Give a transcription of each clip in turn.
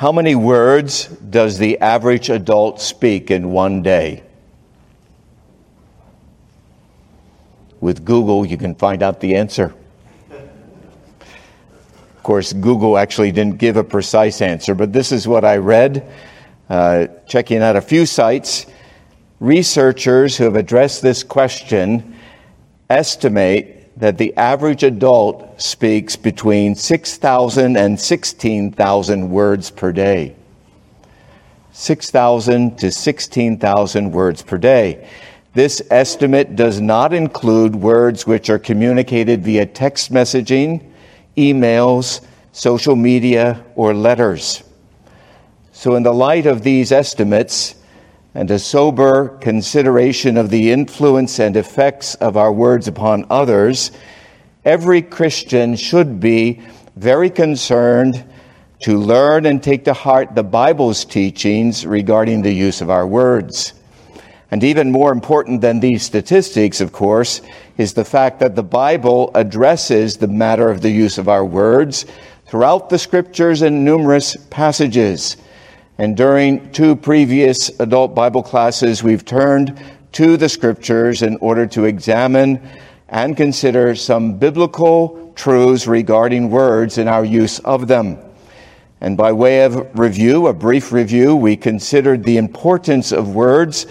How many words does the average adult speak in one day? With Google, you can find out the answer. Of course, Google actually didn't give a precise answer, but this is what I read. Uh, checking out a few sites, researchers who have addressed this question estimate that the average adult speaks between 6,000 and 16,000 words per day. 6,000 to 16,000 words per day. This estimate does not include words which are communicated via text messaging, emails, social media, or letters. So, in the light of these estimates and a sober consideration of the influence and effects of our words upon others, every Christian should be very concerned to learn and take to heart the Bible's teachings regarding the use of our words. And even more important than these statistics, of course, is the fact that the Bible addresses the matter of the use of our words throughout the scriptures in numerous passages. And during two previous adult Bible classes, we've turned to the scriptures in order to examine and consider some biblical truths regarding words and our use of them. And by way of review, a brief review, we considered the importance of words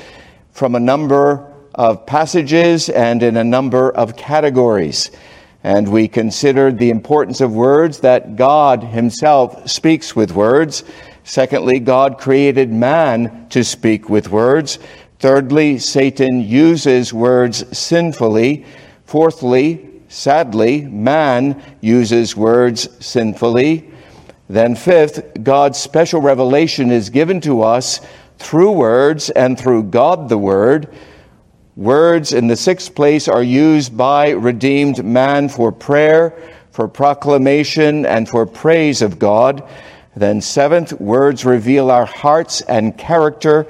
from a number of passages and in a number of categories. And we considered the importance of words that God Himself speaks with words. Secondly, God created man to speak with words. Thirdly, Satan uses words sinfully. Fourthly, sadly, man uses words sinfully. Then, fifth, God's special revelation is given to us through words and through God the Word. Words in the sixth place are used by redeemed man for prayer, for proclamation, and for praise of God. Then, seventh, words reveal our hearts and character.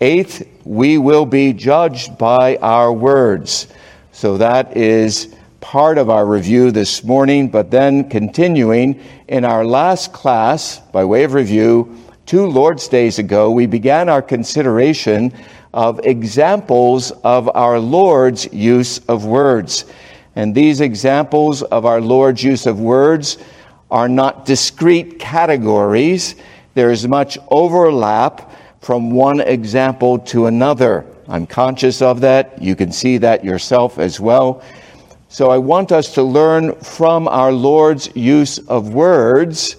Eighth, we will be judged by our words. So that is part of our review this morning, but then continuing in our last class, by way of review, two Lord's Days ago, we began our consideration of examples of our Lord's use of words. And these examples of our Lord's use of words are not discrete categories. There is much overlap from one example to another. I'm conscious of that. You can see that yourself as well. So I want us to learn from our Lord's use of words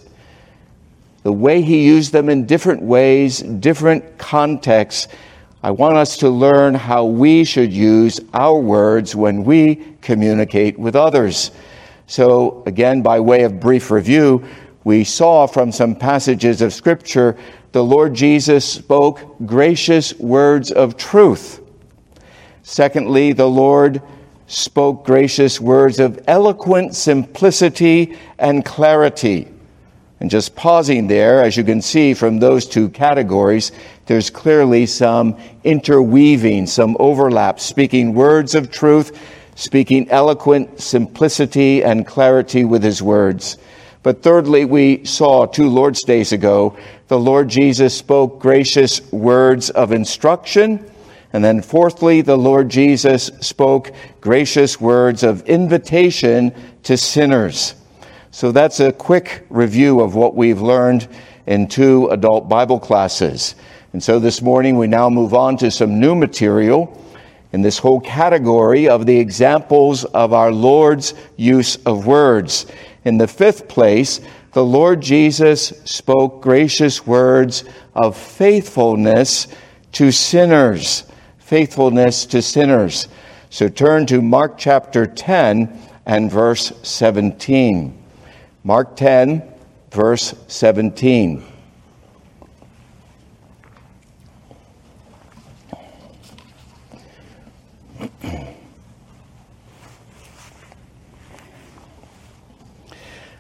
the way he used them in different ways, different contexts. I want us to learn how we should use our words when we communicate with others. So, again, by way of brief review, we saw from some passages of Scripture the Lord Jesus spoke gracious words of truth. Secondly, the Lord spoke gracious words of eloquent simplicity and clarity. And just pausing there, as you can see from those two categories, there's clearly some interweaving, some overlap, speaking words of truth, speaking eloquent simplicity and clarity with his words. But thirdly, we saw two Lord's days ago, the Lord Jesus spoke gracious words of instruction. And then fourthly, the Lord Jesus spoke gracious words of invitation to sinners. So that's a quick review of what we've learned in two adult Bible classes. And so this morning we now move on to some new material in this whole category of the examples of our Lord's use of words. In the fifth place, the Lord Jesus spoke gracious words of faithfulness to sinners. Faithfulness to sinners. So turn to Mark chapter 10 and verse 17. Mark 10, verse 17.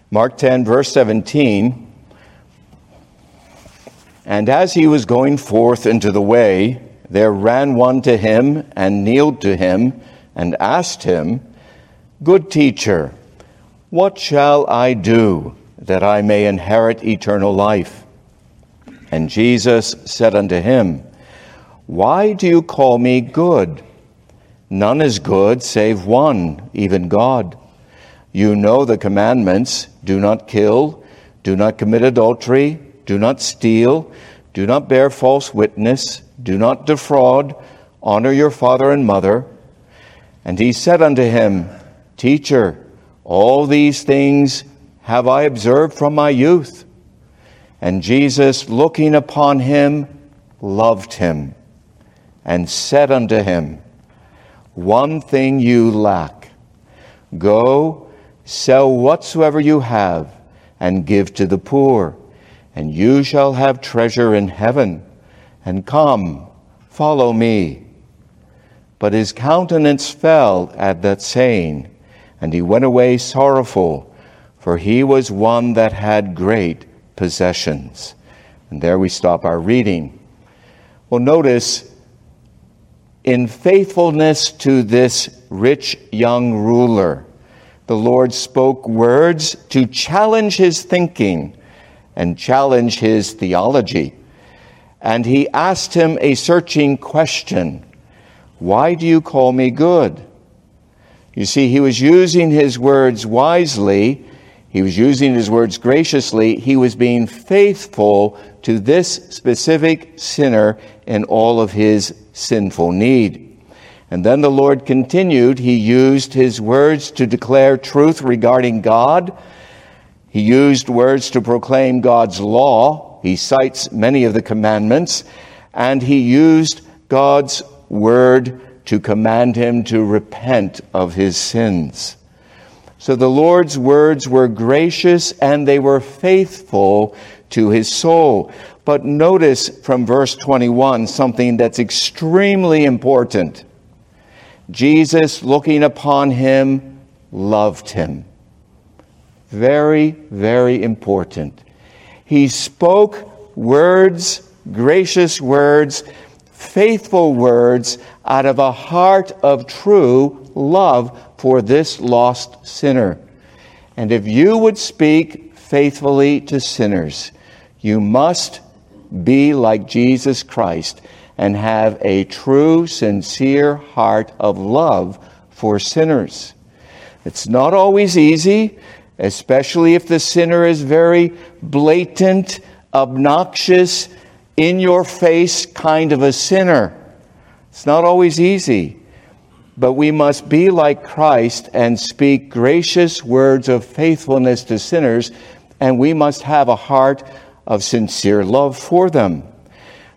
Mark 10, verse 17. And as he was going forth into the way, there ran one to him and kneeled to him and asked him, Good teacher, what shall I do that I may inherit eternal life? And Jesus said unto him, Why do you call me good? None is good save one, even God. You know the commandments do not kill, do not commit adultery, do not steal, do not bear false witness, do not defraud, honor your father and mother. And he said unto him, Teacher, all these things have I observed from my youth. And Jesus, looking upon him, loved him and said unto him, One thing you lack. Go, sell whatsoever you have, and give to the poor, and you shall have treasure in heaven. And come, follow me. But his countenance fell at that saying, and he went away sorrowful, for he was one that had great possessions. And there we stop our reading. Well, notice, in faithfulness to this rich young ruler, the Lord spoke words to challenge his thinking and challenge his theology. And he asked him a searching question Why do you call me good? You see, he was using his words wisely he was using his words graciously. He was being faithful to this specific sinner in all of his sinful need. And then the Lord continued. He used his words to declare truth regarding God. He used words to proclaim God's law. He cites many of the commandments. And he used God's word to command him to repent of his sins. So the Lord's words were gracious and they were faithful to his soul. But notice from verse 21 something that's extremely important. Jesus, looking upon him, loved him. Very, very important. He spoke words, gracious words, faithful words out of a heart of true love for this lost sinner. And if you would speak faithfully to sinners, you must be like Jesus Christ and have a true, sincere heart of love for sinners. It's not always easy, especially if the sinner is very blatant, obnoxious, in your face kind of a sinner. It's not always easy but we must be like Christ and speak gracious words of faithfulness to sinners, and we must have a heart of sincere love for them.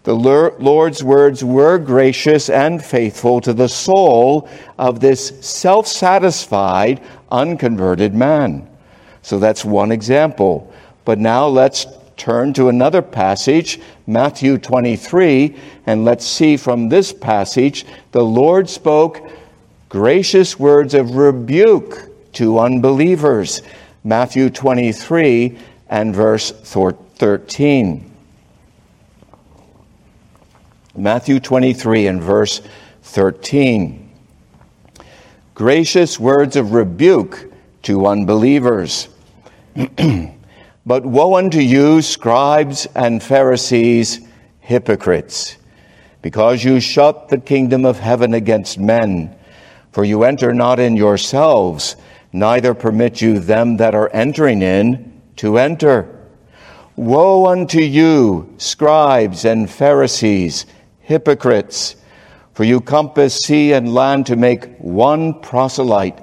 The Lord's words were gracious and faithful to the soul of this self satisfied, unconverted man. So that's one example. But now let's turn to another passage, Matthew 23, and let's see from this passage the Lord spoke gracious words of rebuke to unbelievers. Matthew 23 and verse 13. Matthew 23 and verse 13. Gracious words of rebuke to unbelievers. but woe unto you, scribes and Pharisees, hypocrites, because you shut the kingdom of heaven against men. For you enter not in yourselves, neither permit you them that are entering in to enter. Woe unto you, scribes and Pharisees, hypocrites! For you compass sea and land to make one proselyte,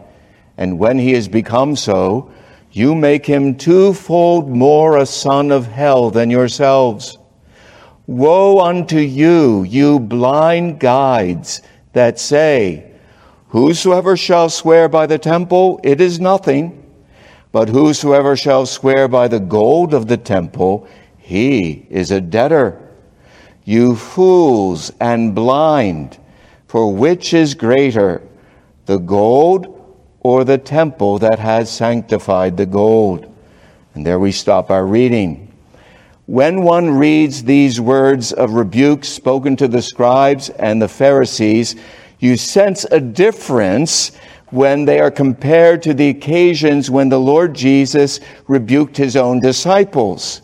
and when he is become so, you make him twofold more a son of hell than yourselves. Woe unto you, you blind guides that say, Whosoever shall swear by the temple, it is nothing. But whosoever shall swear by the gold of the temple, he is a debtor. You fools and blind, for which is greater, the gold or the temple that has sanctified the gold? And there we stop our reading. When one reads these words of rebuke spoken to the scribes and the Pharisees, you sense a difference when they are compared to the occasions when the Lord Jesus rebuked his own disciples.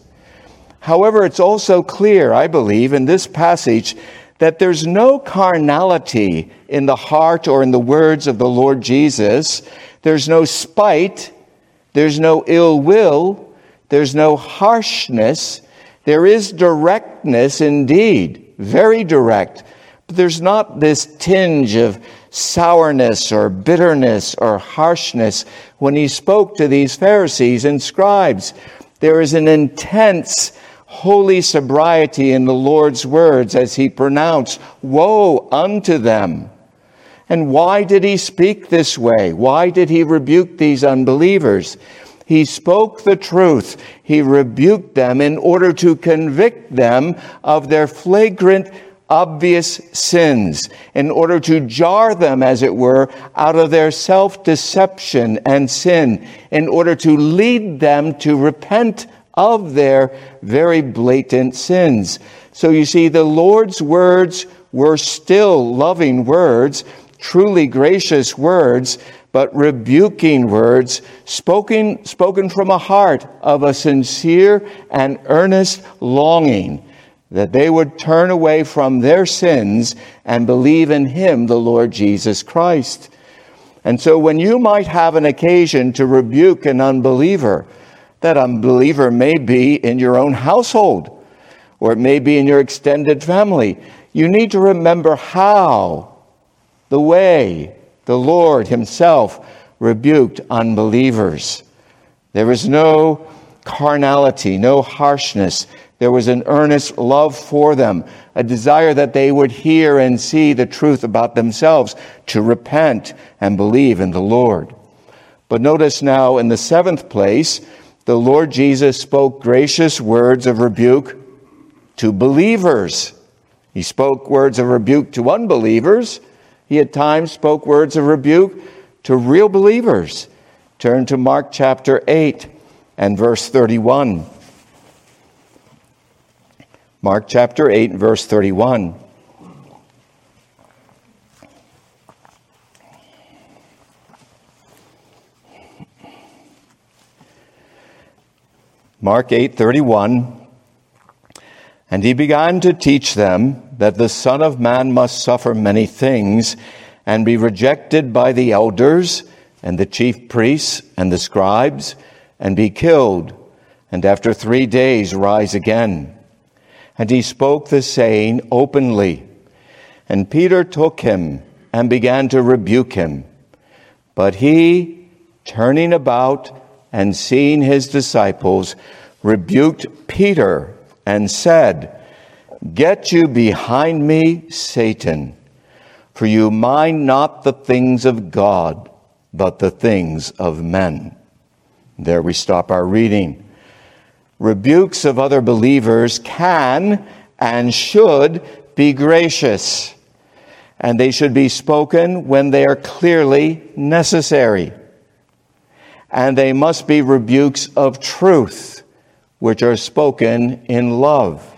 However, it's also clear, I believe, in this passage that there's no carnality in the heart or in the words of the Lord Jesus. There's no spite. There's no ill will. There's no harshness. There is directness indeed, very direct. But there's not this tinge of sourness or bitterness or harshness when he spoke to these Pharisees and scribes. There is an intense holy sobriety in the Lord's words as he pronounced, Woe unto them. And why did he speak this way? Why did he rebuke these unbelievers? He spoke the truth. He rebuked them in order to convict them of their flagrant, obvious sins, in order to jar them, as it were, out of their self deception and sin, in order to lead them to repent of their very blatant sins. So you see, the Lord's words were still loving words, truly gracious words, but rebuking words spoken, spoken from a heart of a sincere and earnest longing that they would turn away from their sins and believe in Him, the Lord Jesus Christ. And so when you might have an occasion to rebuke an unbeliever, that unbeliever may be in your own household, or it may be in your extended family. You need to remember how, the way the Lord Himself rebuked unbelievers. There was no carnality, no harshness. There was an earnest love for them, a desire that they would hear and see the truth about themselves, to repent and believe in the Lord. But notice now, in the seventh place, the Lord Jesus spoke gracious words of rebuke to believers. He spoke words of rebuke to unbelievers. He at times spoke words of rebuke to real believers. Turn to Mark chapter 8 and verse 31. Mark chapter 8 and verse 31. Mark 8:31 And he began to teach them that the son of man must suffer many things and be rejected by the elders and the chief priests and the scribes and be killed and after 3 days rise again. And he spoke the saying openly. And Peter took him and began to rebuke him. But he, turning about, and seeing his disciples, rebuked Peter and said, Get you behind me, Satan, for you mind not the things of God, but the things of men. There we stop our reading. Rebukes of other believers can and should be gracious, and they should be spoken when they are clearly necessary and they must be rebukes of truth, which are spoken in love.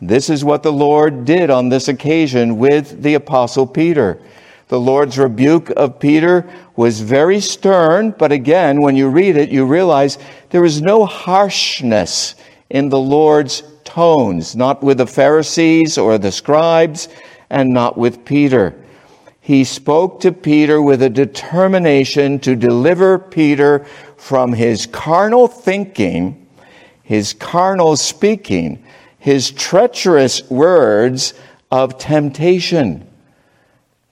This is what the Lord did on this occasion with the Apostle Peter. The Lord's rebuke of Peter was very stern, but again, when you read it, you realize there was no harshness in the Lord's tones, not with the Pharisees or the scribes, and not with Peter he spoke to Peter with a determination to deliver Peter from his carnal thinking, his carnal speaking, his treacherous words of temptation.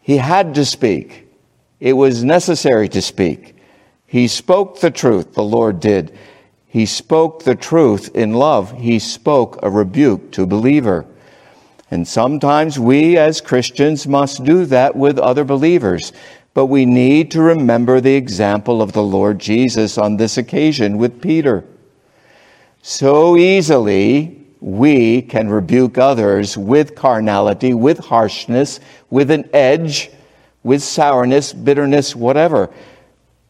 He had to speak. It was necessary to speak. He spoke the truth, the Lord did. He spoke the truth in love. He spoke a rebuke to a believer. And sometimes we as Christians must do that with other believers. But we need to remember the example of the Lord Jesus on this occasion with Peter. So easily we can rebuke others with carnality, with harshness, with an edge, with sourness, bitterness, whatever.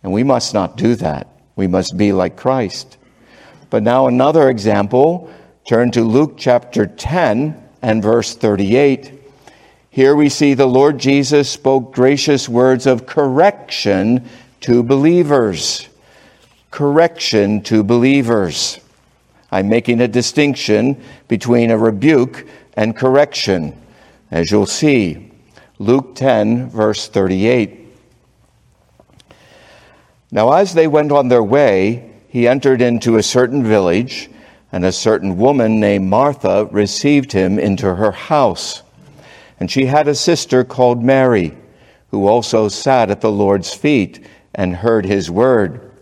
And we must not do that. We must be like Christ. But now another example. Turn to Luke chapter 10 and verse 38. Here we see the Lord Jesus spoke gracious words of correction to believers. Correction to believers. I'm making a distinction between a rebuke and correction, as you'll see. Luke 10, verse 38. Now, as they went on their way, he entered into a certain village, and a certain woman named Martha received him into her house. And she had a sister called Mary, who also sat at the Lord's feet and heard his word.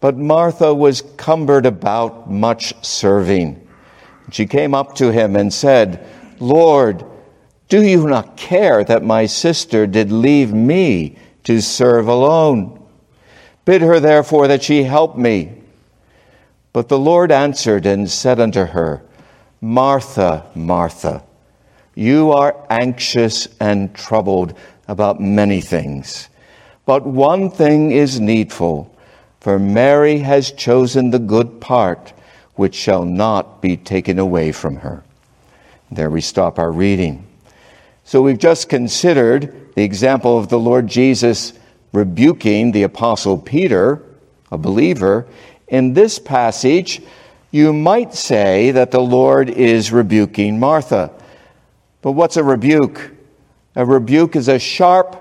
But Martha was cumbered about much serving. She came up to him and said, Lord, do you not care that my sister did leave me to serve alone? Bid her therefore that she help me. But the Lord answered and said unto her, Martha, Martha, you are anxious and troubled about many things, but one thing is needful. For Mary has chosen the good part, which shall not be taken away from her. There we stop our reading. So we've just considered the example of the Lord Jesus rebuking the Apostle Peter, a believer. In this passage, you might say that the Lord is rebuking Martha. But what's a rebuke? A rebuke is a sharp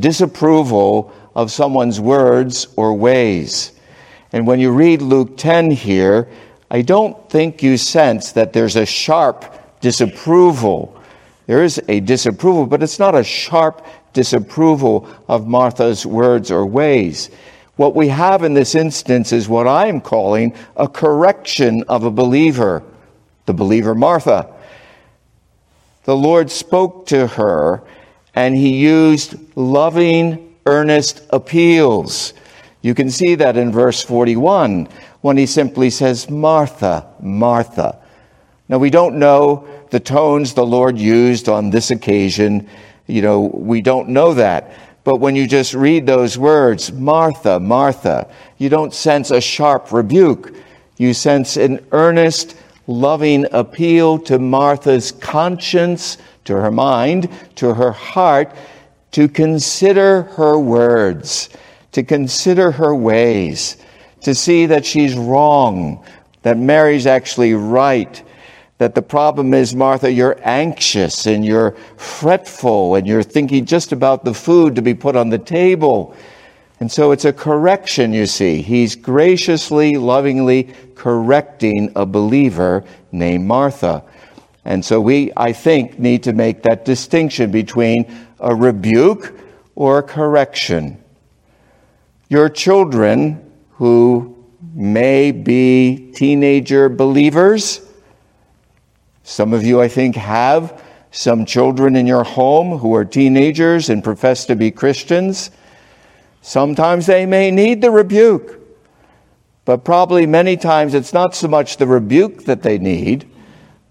disapproval of someone's words or ways. And when you read Luke 10 here, I don't think you sense that there's a sharp disapproval. There is a disapproval, but it's not a sharp disapproval of Martha's words or ways. What we have in this instance is what I'm calling a correction of a believer, the believer Martha. The Lord spoke to her and he used loving earnest appeals. You can see that in verse 41 when he simply says, Martha, Martha. Now, we don't know the tones the Lord used on this occasion. You know, we don't know that. But when you just read those words, Martha, Martha, you don't sense a sharp rebuke. You sense an earnest, loving appeal to Martha's conscience, to her mind, to her heart, to consider her words, to consider her ways, to see that she's wrong, that Mary's actually right, that the problem is, Martha, you're anxious and you're fretful and you're thinking just about the food to be put on the table. And so it's a correction, you see. He's graciously, lovingly correcting a believer named Martha. And so we, I think, need to make that distinction between a rebuke or a correction. Your children who may be teenager believers, some of you, I think, have some children in your home who are teenagers and profess to be Christians. Sometimes they may need the rebuke, but probably many times it's not so much the rebuke that they need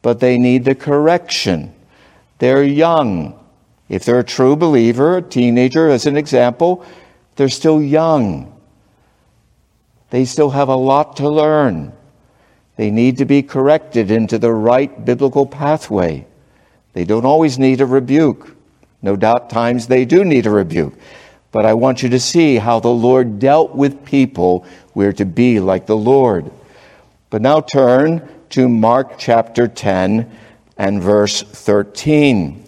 but they need the correction. They're young. If they're a true believer, a teenager, as an example, they're still young. They still have a lot to learn. They need to be corrected into the right biblical pathway. They don't always need a rebuke. No doubt, times they do need a rebuke. But I want you to see how the Lord dealt with people. We're to be like the Lord. But now turn to Mark chapter 10 and verse 13.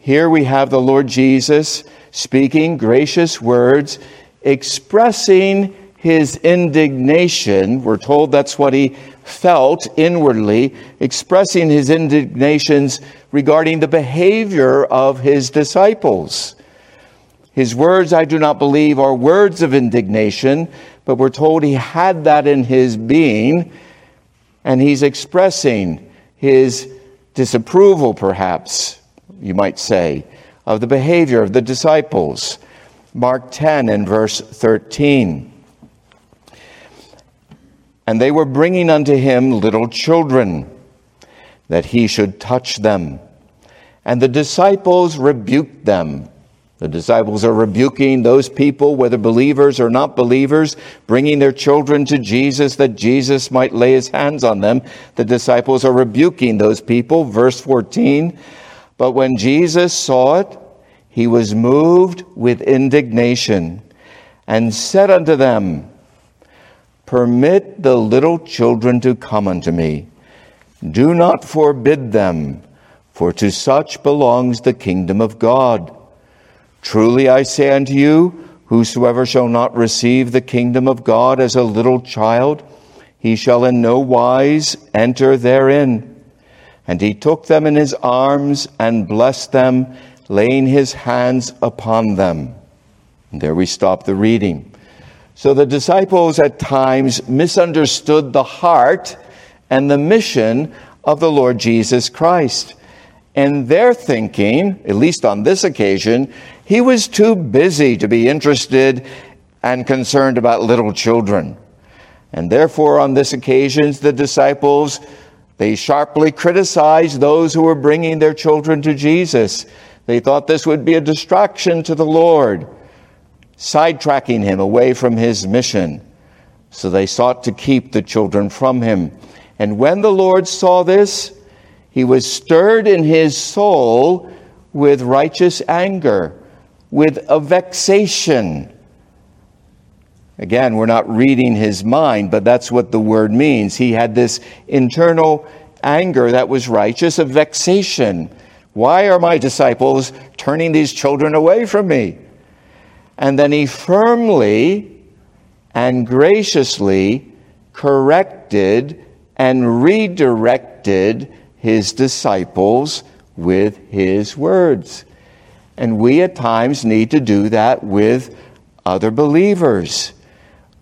Here we have the Lord Jesus speaking gracious words, expressing his indignation. We're told that's what he felt inwardly, expressing his indignations regarding the behavior of his disciples. His words, I do not believe, are words of indignation, but we're told he had that in his being and he's expressing his disapproval, perhaps, you might say, of the behavior of the disciples. Mark 10 and verse 13. And they were bringing unto him little children, that he should touch them. And the disciples rebuked them. The disciples are rebuking those people, whether believers or not believers, bringing their children to Jesus that Jesus might lay his hands on them. The disciples are rebuking those people. Verse 14. But when Jesus saw it, he was moved with indignation and said unto them, Permit the little children to come unto me. Do not forbid them, for to such belongs the kingdom of God. Truly I say unto you, whosoever shall not receive the kingdom of God as a little child, he shall in no wise enter therein. And he took them in his arms and blessed them, laying his hands upon them. And there we stop the reading. So the disciples at times misunderstood the heart and the mission of the Lord Jesus Christ. And their thinking, at least on this occasion, he was too busy to be interested and concerned about little children. And therefore, on this occasion, the disciples, they sharply criticized those who were bringing their children to Jesus. They thought this would be a distraction to the Lord, sidetracking him away from his mission. So they sought to keep the children from him. And when the Lord saw this, he was stirred in his soul with righteous anger, with a vexation. Again, we're not reading his mind, but that's what the word means. He had this internal anger that was righteous, a vexation. Why are my disciples turning these children away from me? And then he firmly and graciously corrected and redirected his disciples with his words. And we at times need to do that with other believers.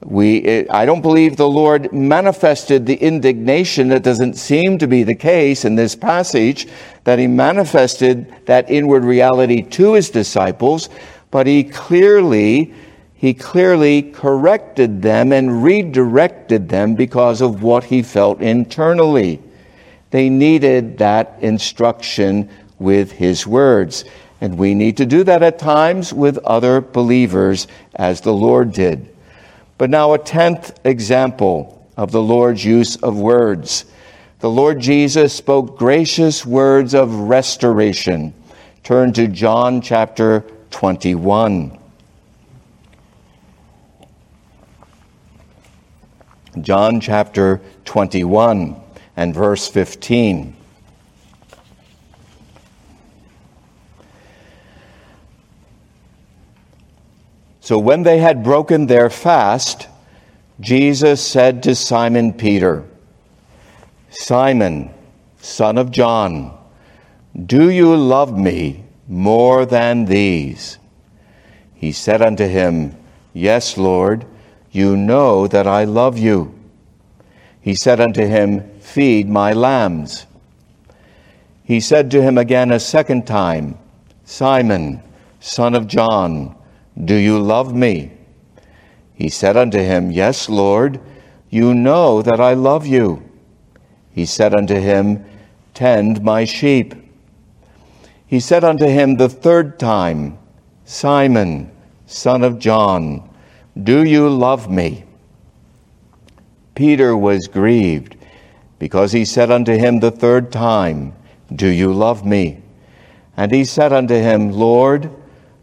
We, I don't believe the Lord manifested the indignation that doesn't seem to be the case in this passage, that he manifested that inward reality to his disciples, but he clearly he clearly corrected them and redirected them because of what he felt internally. They needed that instruction with his words. And we need to do that at times with other believers as the Lord did. But now, a tenth example of the Lord's use of words. The Lord Jesus spoke gracious words of restoration. Turn to John chapter 21. John chapter 21 and verse 15. So when they had broken their fast, Jesus said to Simon Peter, Simon, son of John, do you love me more than these? He said unto him, Yes, Lord you know that I love you. He said unto him, Feed my lambs. He said to him again a second time, Simon, son of John, do you love me? He said unto him, Yes, Lord, you know that I love you. He said unto him, Tend my sheep. He said unto him the third time, Simon, son of John, do you love me? Peter was grieved because he said unto him the third time, Do you love me? And he said unto him, Lord,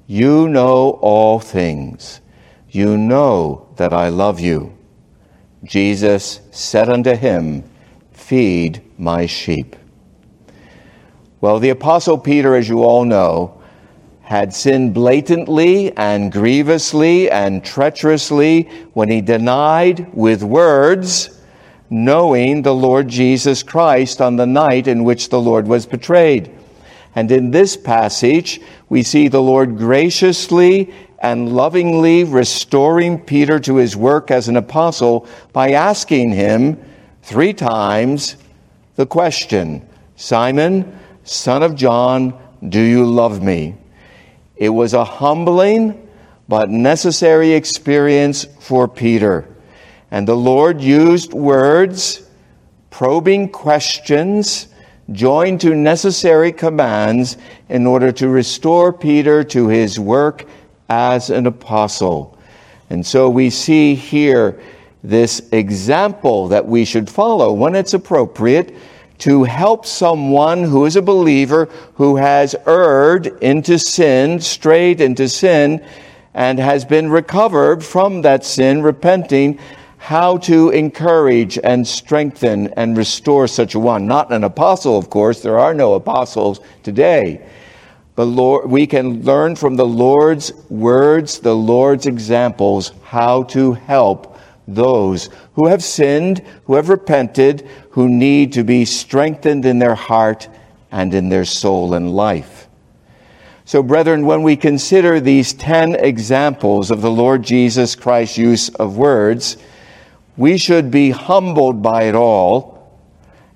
you know all things. You know that I love you. Jesus said unto him, Feed my sheep. Well, the Apostle Peter, as you all know, had sinned blatantly and grievously and treacherously when he denied with words knowing the Lord Jesus Christ on the night in which the Lord was betrayed. And in this passage, we see the Lord graciously and lovingly restoring Peter to his work as an apostle by asking him three times the question Simon, son of John, do you love me? It was a humbling but necessary experience for Peter. And the Lord used words, probing questions, joined to necessary commands in order to restore Peter to his work as an apostle. And so we see here this example that we should follow when it's appropriate to help someone who is a believer who has erred into sin, strayed into sin, and has been recovered from that sin, repenting, how to encourage and strengthen and restore such a one. Not an apostle, of course, there are no apostles today. But Lord, we can learn from the Lord's words, the Lord's examples, how to help those who have sinned, who have repented, who need to be strengthened in their heart and in their soul and life. So, brethren, when we consider these 10 examples of the Lord Jesus Christ's use of words, we should be humbled by it all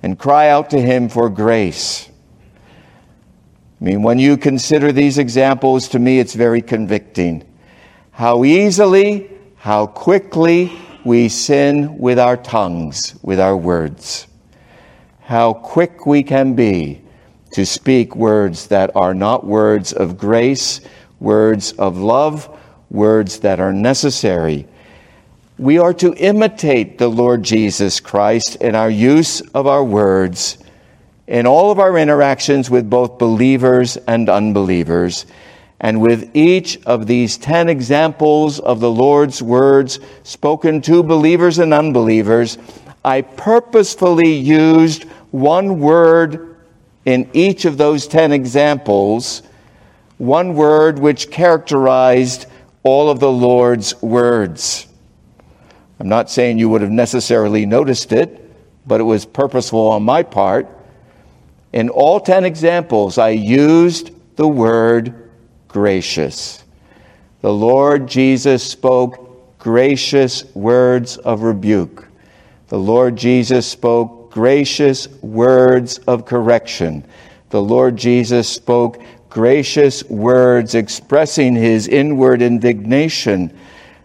and cry out to Him for grace. I mean, when you consider these examples, to me it's very convicting. How easily, how quickly we sin with our tongues, with our words. How quick we can be to speak words that are not words of grace, words of love, words that are necessary we are to imitate the Lord Jesus Christ in our use of our words, in all of our interactions with both believers and unbelievers. And with each of these 10 examples of the Lord's words spoken to believers and unbelievers, I purposefully used one word in each of those 10 examples, one word which characterized all of the Lord's words. I'm not saying you would have necessarily noticed it, but it was purposeful on my part. In all 10 examples, I used the word gracious. The Lord Jesus spoke gracious words of rebuke. The Lord Jesus spoke gracious words of correction. The Lord Jesus spoke gracious words expressing his inward indignation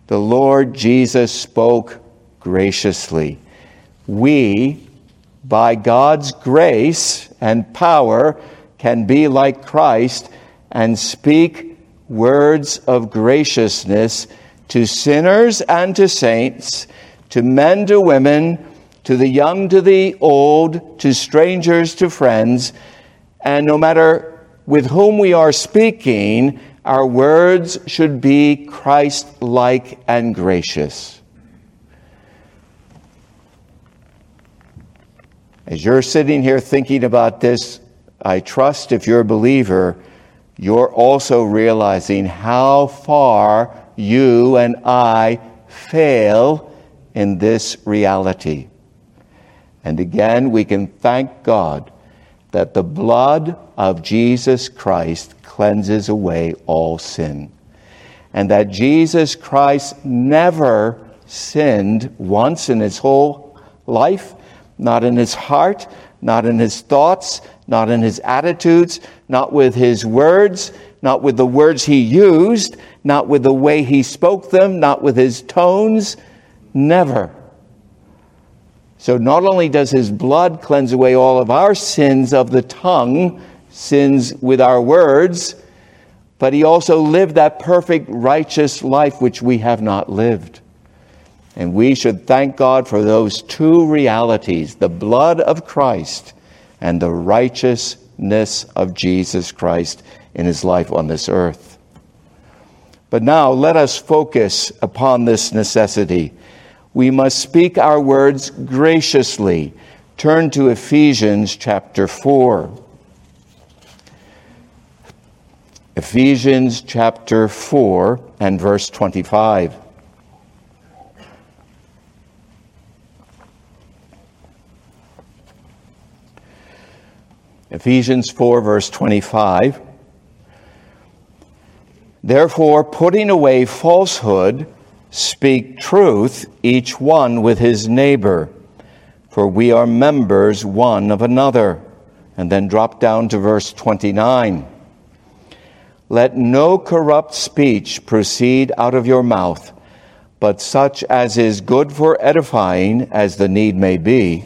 the Lord Jesus spoke graciously. We, by God's grace and power, can be like Christ and speak words of graciousness to sinners and to saints, to men, to women, to the young, to the old, to strangers, to friends. And no matter with whom we are speaking, our words should be Christ like and gracious. As you're sitting here thinking about this, I trust if you're a believer, you're also realizing how far you and I fail in this reality. And again, we can thank God that the blood of Jesus Christ cleanses away all sin. And that Jesus Christ never sinned once in his whole life, not in his heart, not in his thoughts, not in his attitudes, not with his words, not with the words he used, not with the way he spoke them, not with his tones. Never. So not only does his blood cleanse away all of our sins of the tongue, sins with our words, but he also lived that perfect, righteous life which we have not lived. And we should thank God for those two realities the blood of Christ and the righteousness of Jesus Christ in his life on this earth. But now let us focus upon this necessity. We must speak our words graciously. Turn to Ephesians chapter 4. Ephesians chapter 4 and verse 25. Ephesians 4, verse 25. Therefore, putting away falsehood, speak truth, each one with his neighbor, for we are members one of another. And then drop down to verse 29. Let no corrupt speech proceed out of your mouth, but such as is good for edifying, as the need may be,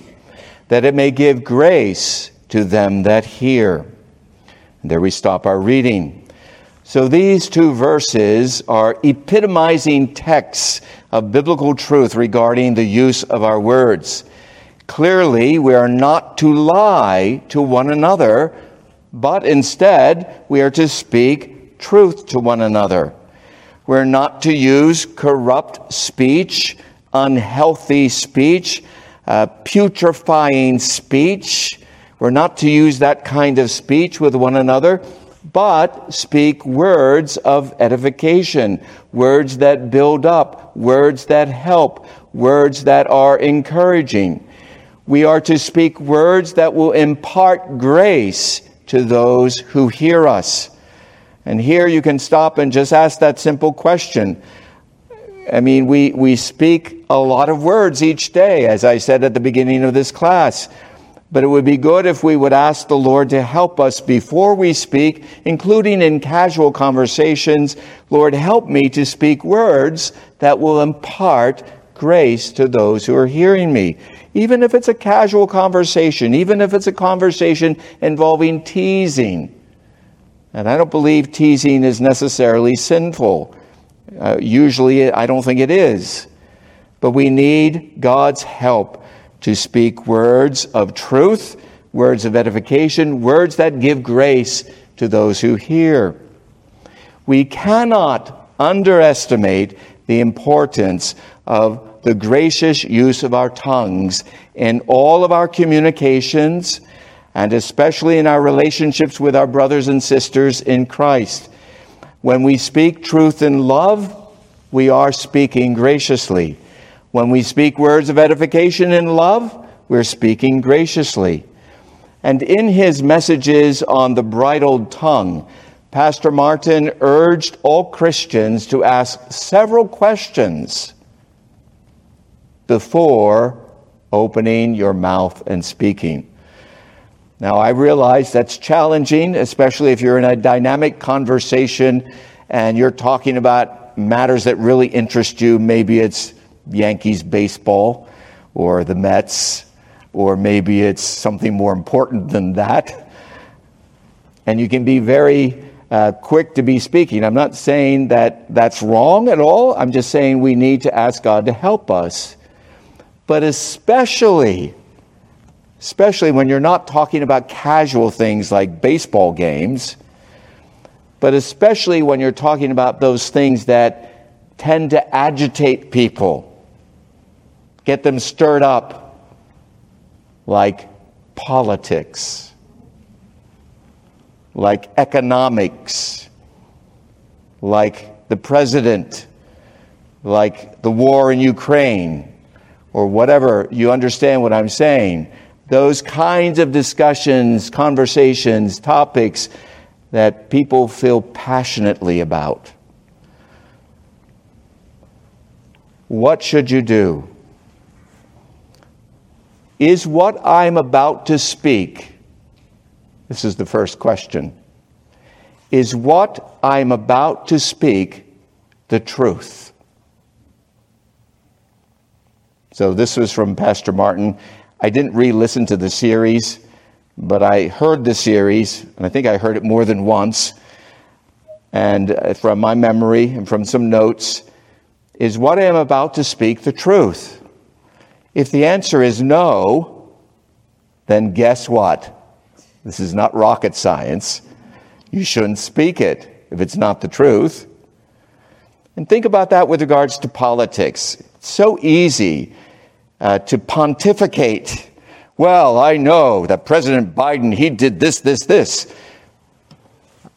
that it may give grace to them that hear. And there we stop our reading. So these two verses are epitomizing texts of biblical truth regarding the use of our words. Clearly, we are not to lie to one another, but instead we are to speak truth to one another. We're not to use corrupt speech unhealthy speech, uh, putrefying speech. We're not to use that kind of speech with one another, but speak words of edification, words that build up, words that help, words that are encouraging. We are to speak words that will impart grace to those who hear us. And here you can stop and just ask that simple question. I mean, we, we speak a lot of words each day, as I said at the beginning of this class. But it would be good if we would ask the Lord to help us before we speak, including in casual conversations. Lord, help me to speak words that will impart grace to those who are hearing me. Even if it's a casual conversation, even if it's a conversation involving teasing. And I don't believe teasing is necessarily sinful. Uh, usually, I don't think it is. But we need God's help to speak words of truth, words of edification, words that give grace to those who hear. We cannot underestimate the importance of the gracious use of our tongues in all of our communications and especially in our relationships with our brothers and sisters in Christ. When we speak truth in love, we are speaking graciously. When we speak words of edification and love, we're speaking graciously. And in his messages on the bridled tongue, Pastor Martin urged all Christians to ask several questions before opening your mouth and speaking. Now, I realize that's challenging, especially if you're in a dynamic conversation and you're talking about matters that really interest you. Maybe it's Yankees baseball or the Mets, or maybe it's something more important than that. And you can be very uh, quick to be speaking. I'm not saying that that's wrong at all. I'm just saying we need to ask God to help us. But especially especially when you're not talking about casual things like baseball games, but especially when you're talking about those things that tend to agitate people, get them stirred up, like politics, like economics, like the president, like the war in Ukraine, or whatever. You understand what I'm saying those kinds of discussions, conversations, topics that people feel passionately about. What should you do? Is what I'm about to speak, this is the first question, is what I'm about to speak the truth? So this was from Pastor Martin I didn't re listen to the series, but I heard the series, and I think I heard it more than once. And uh, from my memory and from some notes, is what I am about to speak the truth? If the answer is no, then guess what? This is not rocket science. You shouldn't speak it if it's not the truth. And think about that with regards to politics. It's so easy uh, to pontificate. Well, I know that President Biden, he did this, this, this.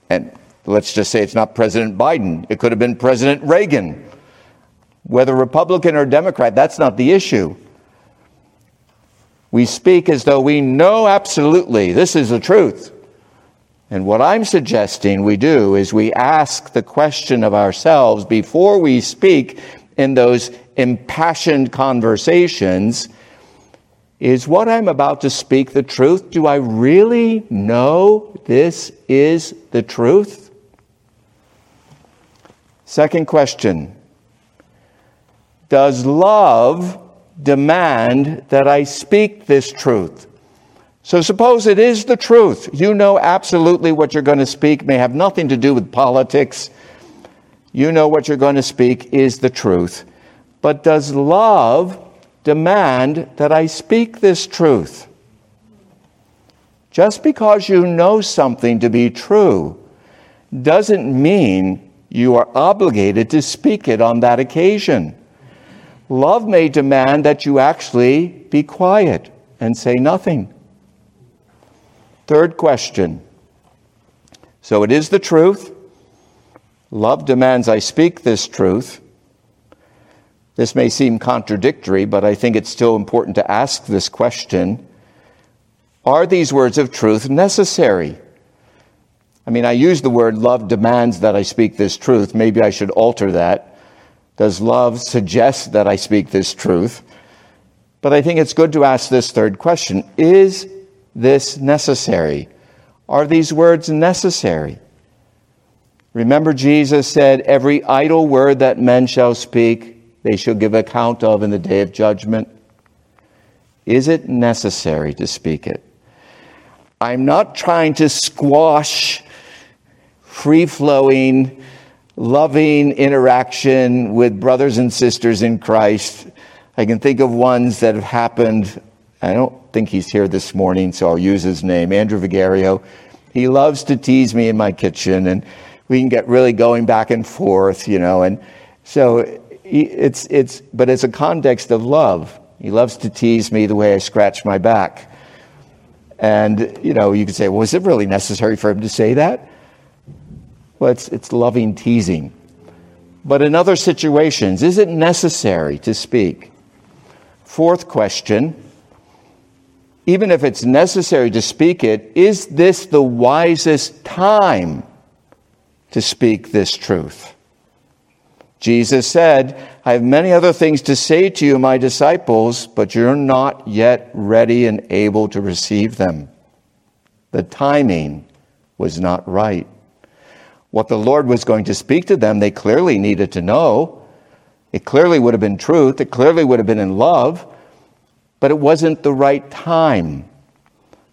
And let's just say it's not President Biden, it could have been President Reagan. Whether Republican or Democrat, that's not the issue. We speak as though we know absolutely this is the truth. And what I'm suggesting we do is we ask the question of ourselves before we speak in those impassioned conversations is what I'm about to speak the truth? Do I really know this is the truth? Second question Does love demand that I speak this truth? So suppose it is the truth. You know absolutely what you're going to speak, may have nothing to do with politics. You know what you're going to speak is the truth. But does love demand that I speak this truth? Just because you know something to be true doesn't mean you are obligated to speak it on that occasion. Love may demand that you actually be quiet and say nothing. Third question. So it is the truth. Love demands I speak this truth. This may seem contradictory, but I think it's still important to ask this question Are these words of truth necessary? I mean, I use the word love demands that I speak this truth. Maybe I should alter that. Does love suggest that I speak this truth? But I think it's good to ask this third question Is this necessary? Are these words necessary? Remember, Jesus said, Every idle word that men shall speak, they shall give account of in the day of judgment. Is it necessary to speak it? I'm not trying to squash free flowing, loving interaction with brothers and sisters in Christ. I can think of ones that have happened. I don't think he's here this morning, so I'll use his name, Andrew Vigario. He loves to tease me in my kitchen, and we can get really going back and forth, you know. And so it's, it's, but it's a context of love. He loves to tease me the way I scratch my back. And, you know, you could say, well, is it really necessary for him to say that? Well, it's, it's loving teasing. But in other situations, is it necessary to speak? Fourth question even if it's necessary to speak it, is this the wisest time to speak this truth? Jesus said, I have many other things to say to you, my disciples, but you're not yet ready and able to receive them. The timing was not right. What the Lord was going to speak to them, they clearly needed to know. It clearly would have been truth, it clearly would have been in love, but it wasn't the right time.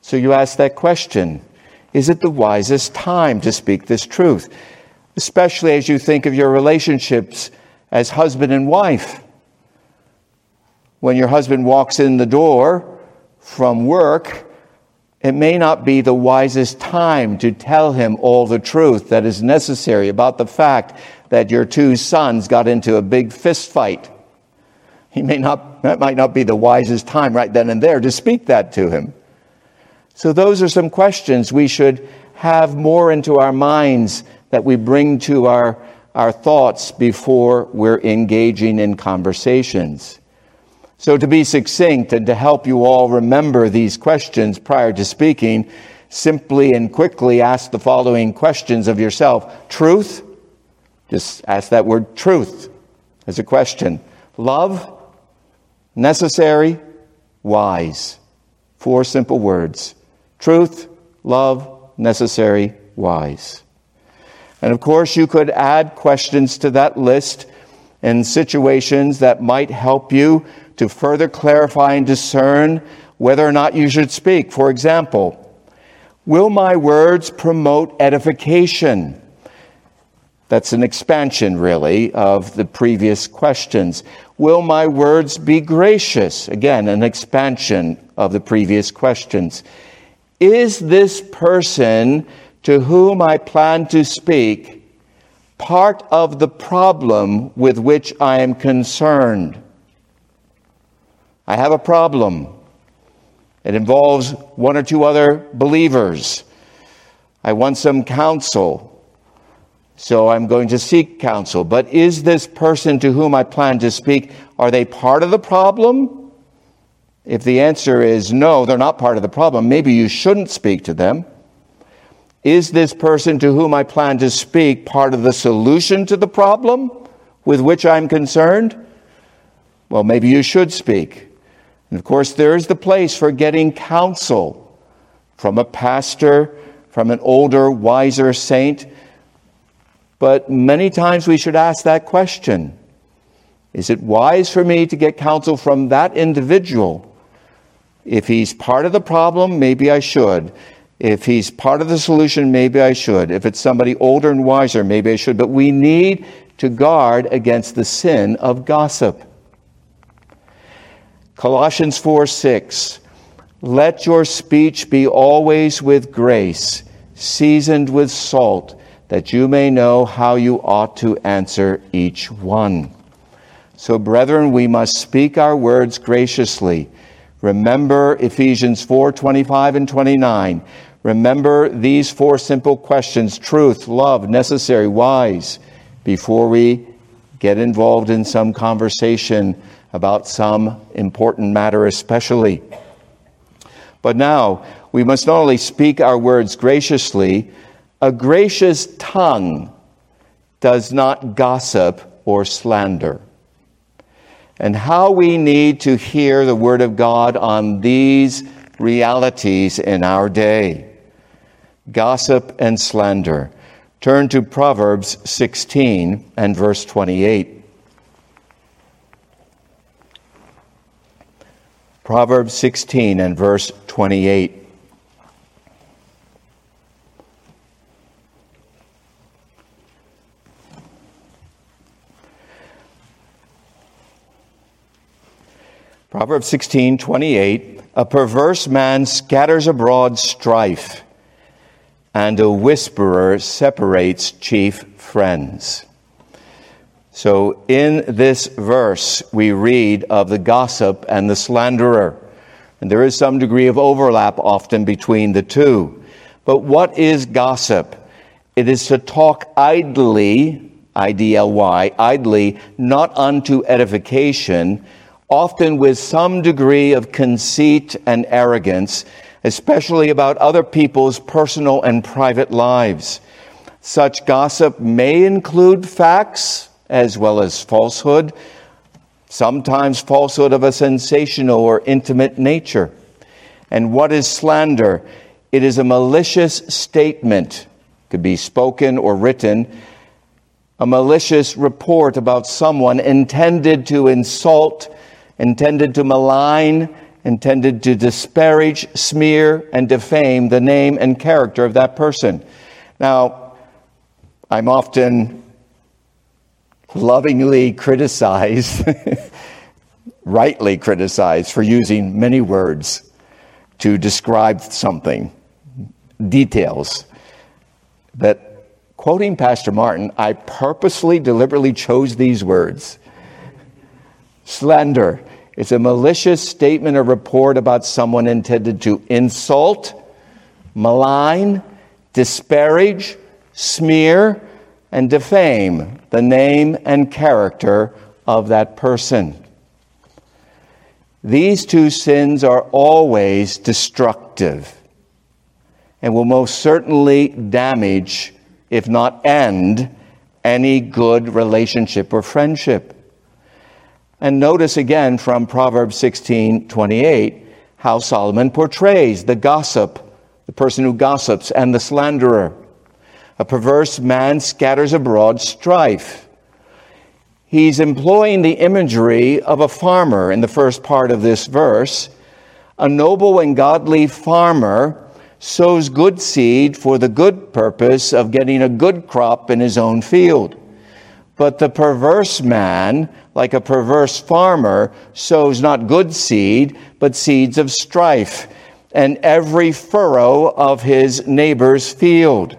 So you ask that question Is it the wisest time to speak this truth? Especially as you think of your relationships as husband and wife. When your husband walks in the door from work, it may not be the wisest time to tell him all the truth that is necessary about the fact that your two sons got into a big fist fight. He may not, that might not be the wisest time right then and there to speak that to him. So, those are some questions we should have more into our minds that we bring to our, our thoughts before we're engaging in conversations. So, to be succinct and to help you all remember these questions prior to speaking, simply and quickly ask the following questions of yourself Truth? Just ask that word truth as a question. Love? Necessary? Wise. Four simple words truth, love, necessary, wise. And of course, you could add questions to that list in situations that might help you to further clarify and discern whether or not you should speak. For example, will my words promote edification? That's an expansion, really, of the previous questions. Will my words be gracious? Again, an expansion of the previous questions. Is this person to whom I plan to speak part of the problem with which I am concerned? I have a problem. It involves one or two other believers. I want some counsel. So I'm going to seek counsel. But is this person to whom I plan to speak, are they part of the problem? If the answer is no, they're not part of the problem, maybe you shouldn't speak to them. Is this person to whom I plan to speak part of the solution to the problem with which I'm concerned? Well, maybe you should speak. And of course, there is the place for getting counsel from a pastor, from an older, wiser saint. But many times we should ask that question Is it wise for me to get counsel from that individual? If he's part of the problem, maybe I should. If he's part of the solution, maybe I should. If it's somebody older and wiser, maybe I should. But we need to guard against the sin of gossip. Colossians 4 6. Let your speech be always with grace, seasoned with salt, that you may know how you ought to answer each one. So, brethren, we must speak our words graciously. Remember Ephesians 4 25 and 29. Remember these four simple questions truth, love, necessary, wise, before we get involved in some conversation about some important matter, especially. But now, we must not only speak our words graciously, a gracious tongue does not gossip or slander. And how we need to hear the Word of God on these realities in our day gossip and slander. Turn to Proverbs 16 and verse 28. Proverbs 16 and verse 28. Proverbs 16, 28. A perverse man scatters abroad strife and a whisperer separates chief friends. So, in this verse, we read of the gossip and the slanderer. And there is some degree of overlap often between the two. But what is gossip? It is to talk idly, I D L Y, idly, not unto edification, often with some degree of conceit and arrogance especially about other people's personal and private lives. Such gossip may include facts as well as falsehood, sometimes falsehood of a sensational or intimate nature. And what is slander? It is a malicious statement, could be spoken or written, a malicious report about someone intended to insult, intended to malign, intended to disparage, smear, and defame the name and character of that person. Now, I'm often lovingly criticized, rightly criticized, for using many words to describe something, details. That quoting Pastor Martin, I purposely, deliberately chose these words slander it's a malicious statement or report about someone intended to insult, malign, disparage, smear, and defame the name and character of that person. These two sins are always destructive and will most certainly damage, if not end, any good relationship or friendship. And notice again from Proverbs 16 28 how Solomon portrays the gossip, the person who gossips, and the slanderer. A perverse man scatters abroad strife. He's employing the imagery of a farmer in the first part of this verse. A noble and godly farmer sows good seed for the good purpose of getting a good crop in his own field. But the perverse man like a perverse farmer, sows not good seed, but seeds of strife, and every furrow of his neighbor's field.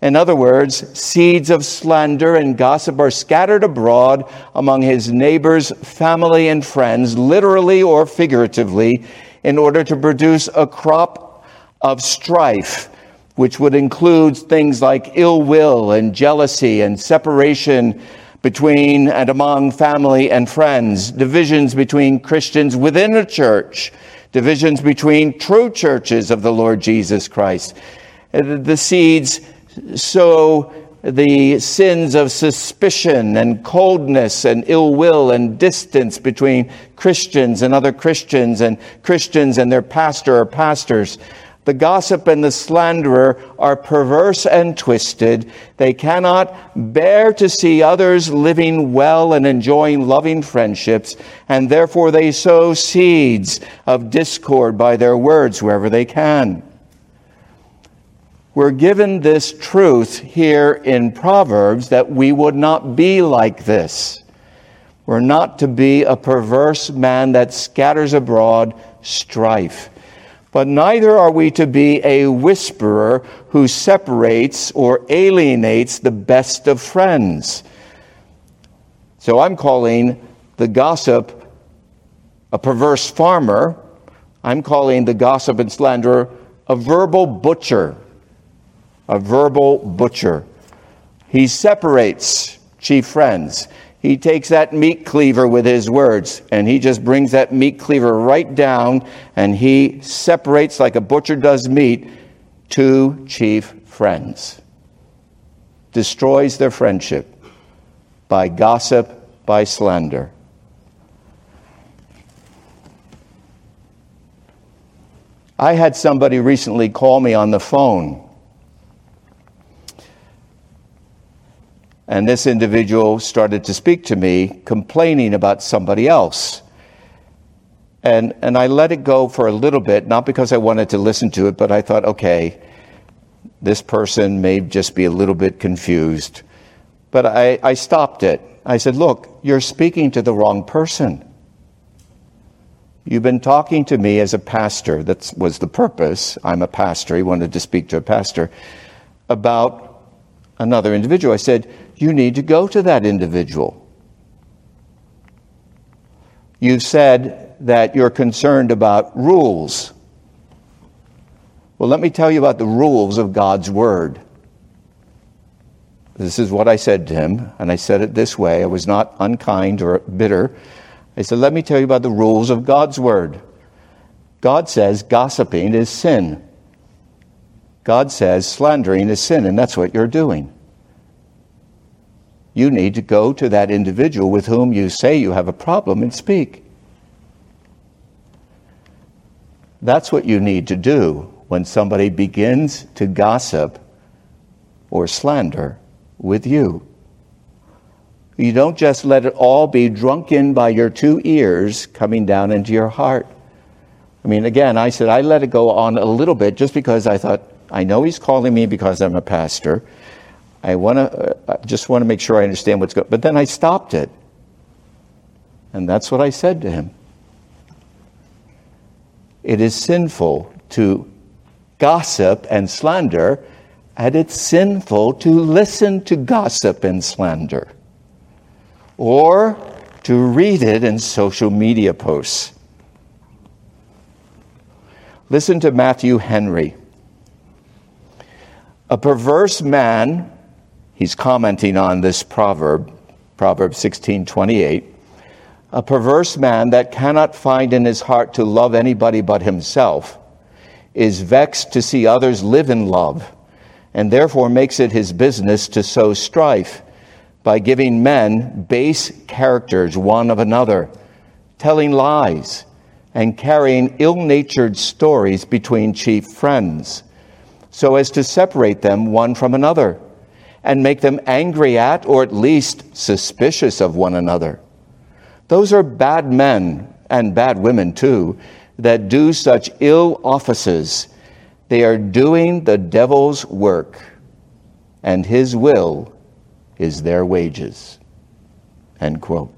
In other words, seeds of slander and gossip are scattered abroad among his neighbors, family, and friends, literally or figuratively, in order to produce a crop of strife, which would include things like ill will and jealousy and separation between and among family and friends, divisions between Christians within a church, divisions between true churches of the Lord Jesus Christ. The seeds sow the sins of suspicion and coldness and ill will and distance between Christians and other Christians and Christians and their pastor or pastors. The gossip and the slanderer are perverse and twisted. They cannot bear to see others living well and enjoying loving friendships, and therefore they sow seeds of discord by their words wherever they can. We're given this truth here in Proverbs that we would not be like this. We're not to be a perverse man that scatters abroad strife but neither are we to be a whisperer who separates or alienates the best of friends. So I'm calling the gossip a perverse farmer. I'm calling the gossip and slanderer a verbal butcher. A verbal butcher. He separates chief friends. He takes that meat cleaver with his words and he just brings that meat cleaver right down and he separates like a butcher does meat two chief friends. Destroys their friendship by gossip, by slander. I had somebody recently call me on the phone. And this individual started to speak to me complaining about somebody else. And, and I let it go for a little bit, not because I wanted to listen to it, but I thought, okay, this person may just be a little bit confused. But I, I stopped it. I said, look, you're speaking to the wrong person. You've been talking to me as a pastor. That was the purpose. I'm a pastor. He wanted to speak to a pastor about another individual. I said, You need to go to that individual. You've said that you're concerned about rules. Well, let me tell you about the rules of God's Word. This is what I said to him, and I said it this way. I was not unkind or bitter. I said, Let me tell you about the rules of God's word. God says gossiping is sin. God says slandering is sin, and that's what you're doing. You need to go to that individual with whom you say you have a problem and speak. That's what you need to do when somebody begins to gossip or slander with you. You don't just let it all be drunk in by your two ears coming down into your heart. I mean, again, I said I let it go on a little bit just because I thought, I know he's calling me because I'm a pastor. I want to, uh, just want to make sure I understand what's going But then I stopped it. And that's what I said to him. It is sinful to gossip and slander, and it's sinful to listen to gossip and slander or to read it in social media posts. Listen to Matthew Henry. A perverse man, he's commenting on this proverb, Proverb 16:28. A perverse man that cannot find in his heart to love anybody but himself is vexed to see others live in love and therefore makes it his business to sow strife by giving men base characters one of another, telling lies, and carrying ill natured stories between chief friends, so as to separate them one from another, and make them angry at, or at least suspicious of one another. Those are bad men, and bad women too, that do such ill offices. They are doing the devil's work, and his will is their wages. End quote.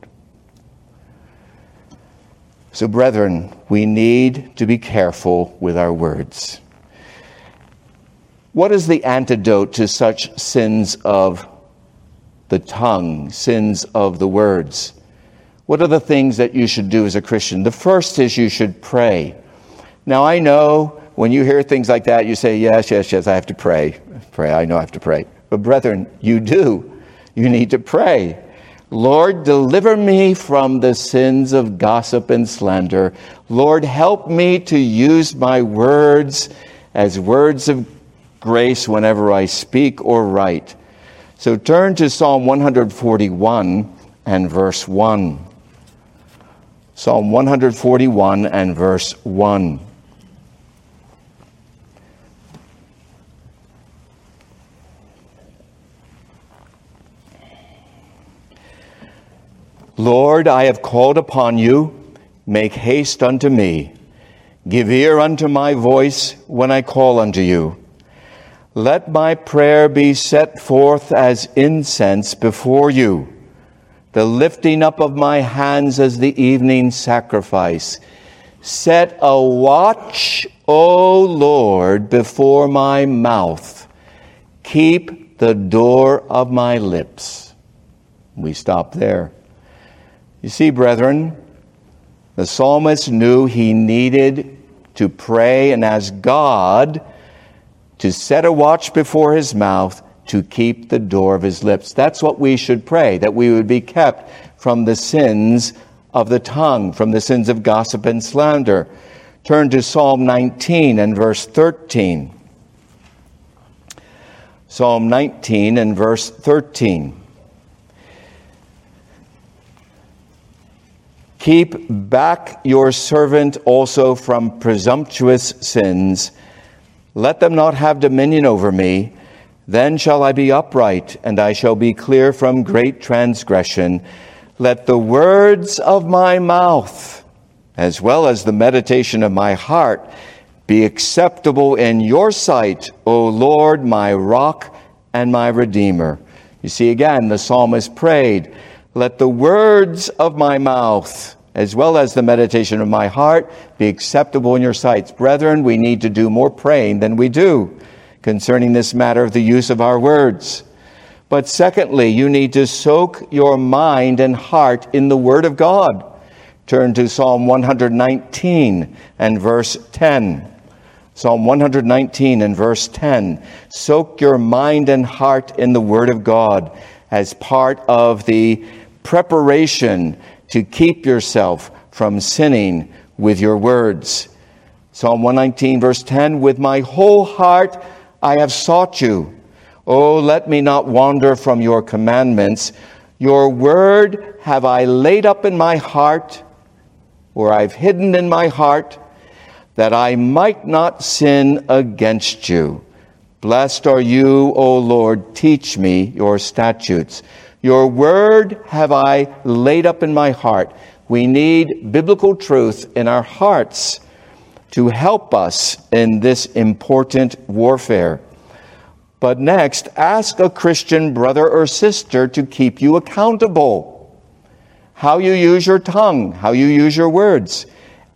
So, brethren, we need to be careful with our words. What is the antidote to such sins of the tongue, sins of the words? What are the things that you should do as a Christian? The first is you should pray. Now, I know when you hear things like that, you say, Yes, yes, yes, I have to pray. Pray, I know I have to pray. But, brethren, you do you need to pray. Lord, deliver me from the sins of gossip and slander. Lord, help me to use my words as words of grace whenever I speak or write. So turn to Psalm 141 and verse 1. Psalm 141 and verse 1. Lord, I have called upon you. Make haste unto me. Give ear unto my voice when I call unto you. Let my prayer be set forth as incense before you, the lifting up of my hands as the evening sacrifice. Set a watch, O Lord, before my mouth. Keep the door of my lips. We stop there. You see, brethren, the psalmist knew he needed to pray and ask God to set a watch before his mouth to keep the door of his lips. That's what we should pray, that we would be kept from the sins of the tongue, from the sins of gossip and slander. Turn to Psalm 19 and verse 13. Psalm 19 and verse 13. Keep back your servant also from presumptuous sins. Let them not have dominion over me. Then shall I be upright, and I shall be clear from great transgression. Let the words of my mouth, as well as the meditation of my heart, be acceptable in your sight, O Lord, my rock and my redeemer. You see, again, the psalmist prayed, Let the words of my mouth, as well as the meditation of my heart, be acceptable in your sight. Brethren, we need to do more praying than we do concerning this matter of the use of our words. But secondly, you need to soak your mind and heart in the Word of God. Turn to Psalm 119 and verse 10. Psalm 119 and verse 10. Soak your mind and heart in the Word of God as part of the preparation to keep yourself from sinning with your words. Psalm 119 verse 10. With my whole heart I have sought you. Oh, let me not wander from your commandments. Your word have I laid up in my heart, or I've hidden in my heart, that I might not sin against you. Blessed are you, O Lord, teach me your statutes. Your word have I laid up in my heart. We need biblical truth in our hearts to help us in this important warfare. But next, ask a Christian brother or sister to keep you accountable. How you use your tongue, how you use your words.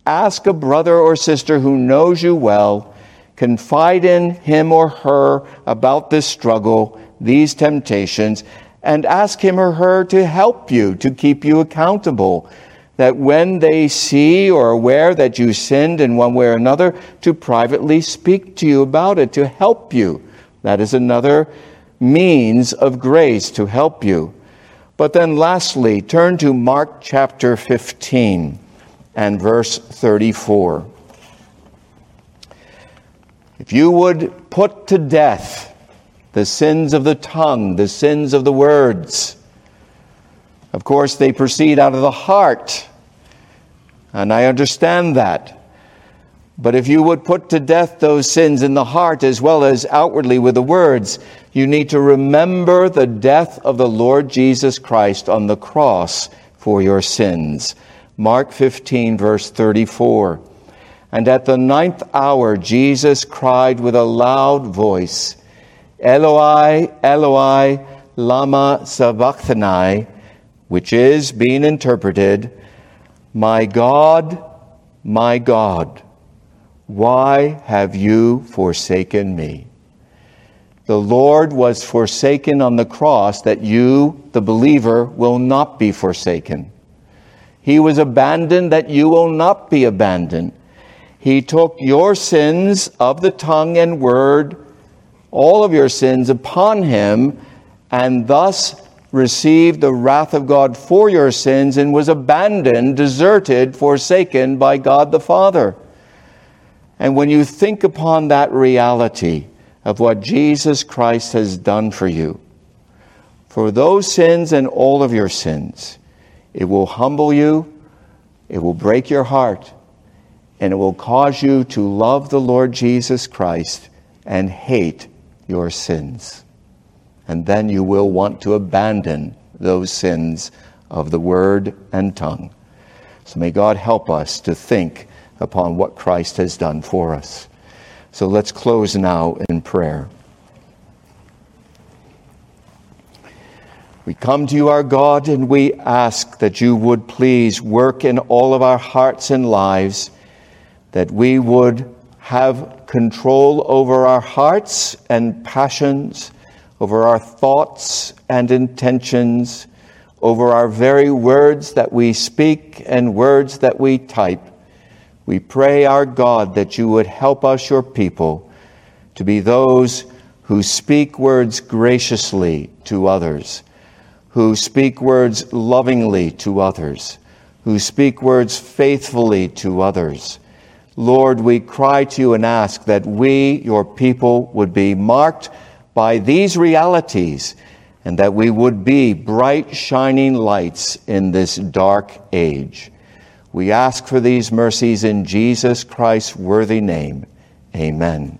Ask a brother or sister who knows you well, confide in him or her about this struggle, these temptations, and ask him or her to help you, to keep you accountable. That when they see or are aware that you sinned in one way or another, to privately speak to you about it, to help you that is another means of grace to help you. But then, lastly, turn to Mark chapter 15 and verse 34. If you would put to death the sins of the tongue, the sins of the words, of course, they proceed out of the heart. And I understand that. But if you would put to death those sins in the heart as well as outwardly with the words, you need to remember the death of the Lord Jesus Christ on the cross for your sins. Mark 15, verse 34. And at the ninth hour, Jesus cried with a loud voice, Eloi, Eloi, lama sabachthani, which is being interpreted, My God, my God why have you forsaken me? The Lord was forsaken on the cross that you, the believer, will not be forsaken. He was abandoned that you will not be abandoned. He took your sins of the tongue and word, all of your sins upon him, and thus received the wrath of God for your sins and was abandoned, deserted, forsaken by God the Father. And when you think upon that reality of what Jesus Christ has done for you, for those sins and all of your sins, it will humble you, it will break your heart, and it will cause you to love the Lord Jesus Christ and hate your sins. And then you will want to abandon those sins of the word and tongue. So may God help us to think upon what Christ has done for us. So let's close now in prayer. We come to you, our God, and we ask that you would please work in all of our hearts and lives, that we would have control over our hearts and passions, over our thoughts and intentions, over our very words that we speak and words that we type. We pray, our God, that you would help us, your people, to be those who speak words graciously to others, who speak words lovingly to others, who speak words faithfully to others. Lord, we cry to you and ask that we, your people, would be marked by these realities and that we would be bright, shining lights in this dark age. We ask for these mercies in Jesus Christ's worthy name. Amen.